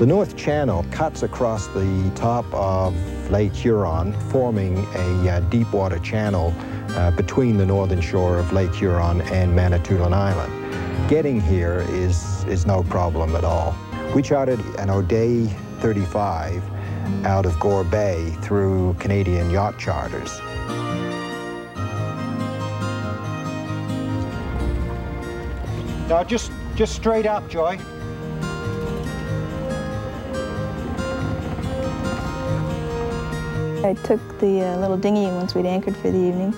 The North Channel cuts across the top of Lake Huron, forming a uh, deep water channel uh, between the northern shore of Lake Huron and Manitoulin Island. Getting here is, is no problem at all. We chartered an O'Day 35 out of Gore Bay through Canadian Yacht Charters. Now just, just straight up, Joy. I took the uh, little dinghy once we'd anchored for the evening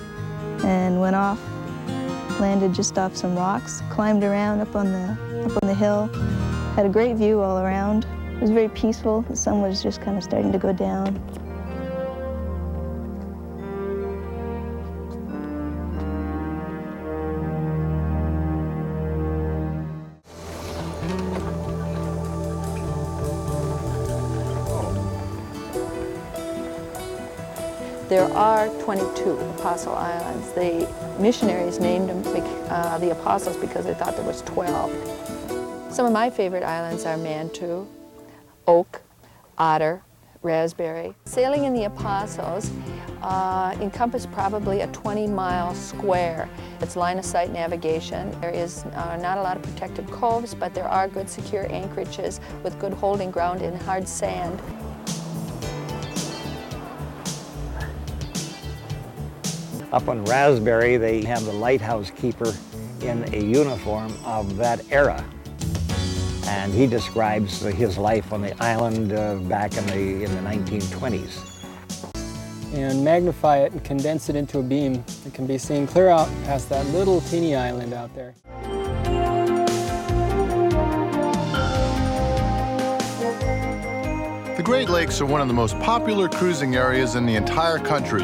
and went off, landed just off some rocks, climbed around up on the, up on the hill, had a great view all around. It was very peaceful. The sun was just kind of starting to go down. There are 22 Apostle Islands. The missionaries named them, uh, the Apostles because they thought there was 12. Some of my favorite islands are Manitou, Oak, Otter, Raspberry. Sailing in the Apostles uh, encompassed probably a 20-mile square. It's line-of-sight navigation. There is uh, not a lot of protected coves, but there are good secure anchorages with good holding ground in hard sand. Up on Raspberry, they have the lighthouse keeper in a uniform of that era. And he describes his life on the island uh, back in the, in the 1920s. And magnify it and condense it into a beam. It can be seen clear out past that little teeny island out there. The Great Lakes are one of the most popular cruising areas in the entire country.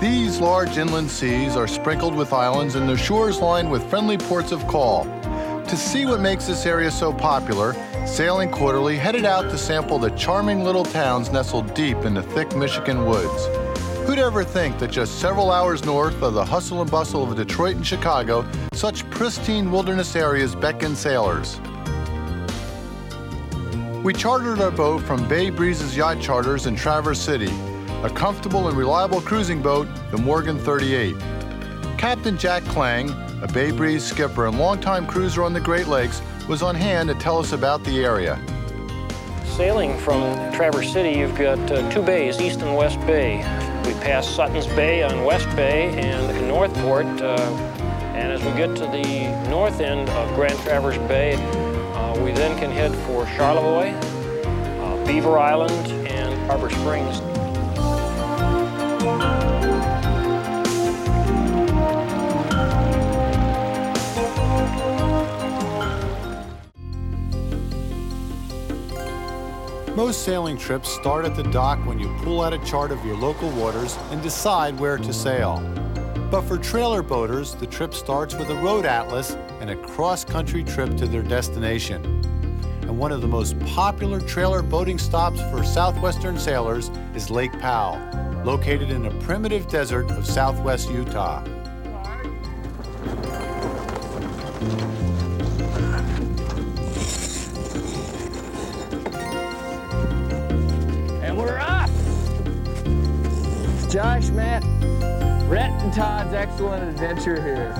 These large inland seas are sprinkled with islands and their shores lined with friendly ports of call. To see what makes this area so popular, Sailing Quarterly headed out to sample the charming little towns nestled deep in the thick Michigan woods. Who'd ever think that just several hours north of the hustle and bustle of Detroit and Chicago, such pristine wilderness areas beckon sailors? We chartered our boat from Bay Breezes Yacht Charters in Traverse City, a comfortable and reliable cruising boat, the Morgan 38. Captain Jack Klang, a Bay Breeze skipper and longtime cruiser on the Great Lakes, was on hand to tell us about the area. Sailing from Traverse City, you've got uh, two bays, East and West Bay. We pass Sutton's Bay on West Bay and Northport, uh, and as we get to the north end of Grand Traverse Bay, uh, we then can head for Charlevoix, uh, Beaver Island, and Harbor Springs. Most sailing trips start at the dock when you pull out a chart of your local waters and decide where to sail. But for trailer boaters, the trip starts with a road atlas and a cross-country trip to their destination. And one of the most popular trailer boating stops for southwestern sailors is Lake Powell, located in a primitive desert of southwest Utah. Josh, Matt, Rhett, and Todd's excellent adventure here.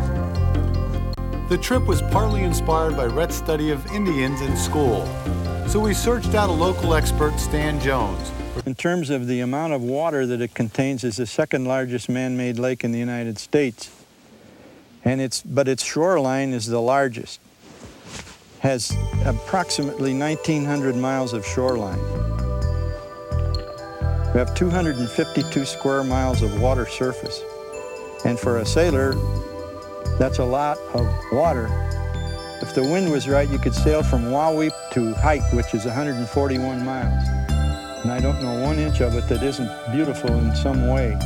The trip was partly inspired by Rhett's study of Indians in school. So we searched out a local expert, Stan Jones. In terms of the amount of water that it contains, is the second largest man-made lake in the United States. And it's, but its shoreline is the largest. Has approximately 1,900 miles of shoreline. We have 252 square miles of water surface. And for a sailor, that's a lot of water. If the wind was right, you could sail from Wahweap to Hite, which is 141 miles. And I don't know one inch of it that isn't beautiful in some way.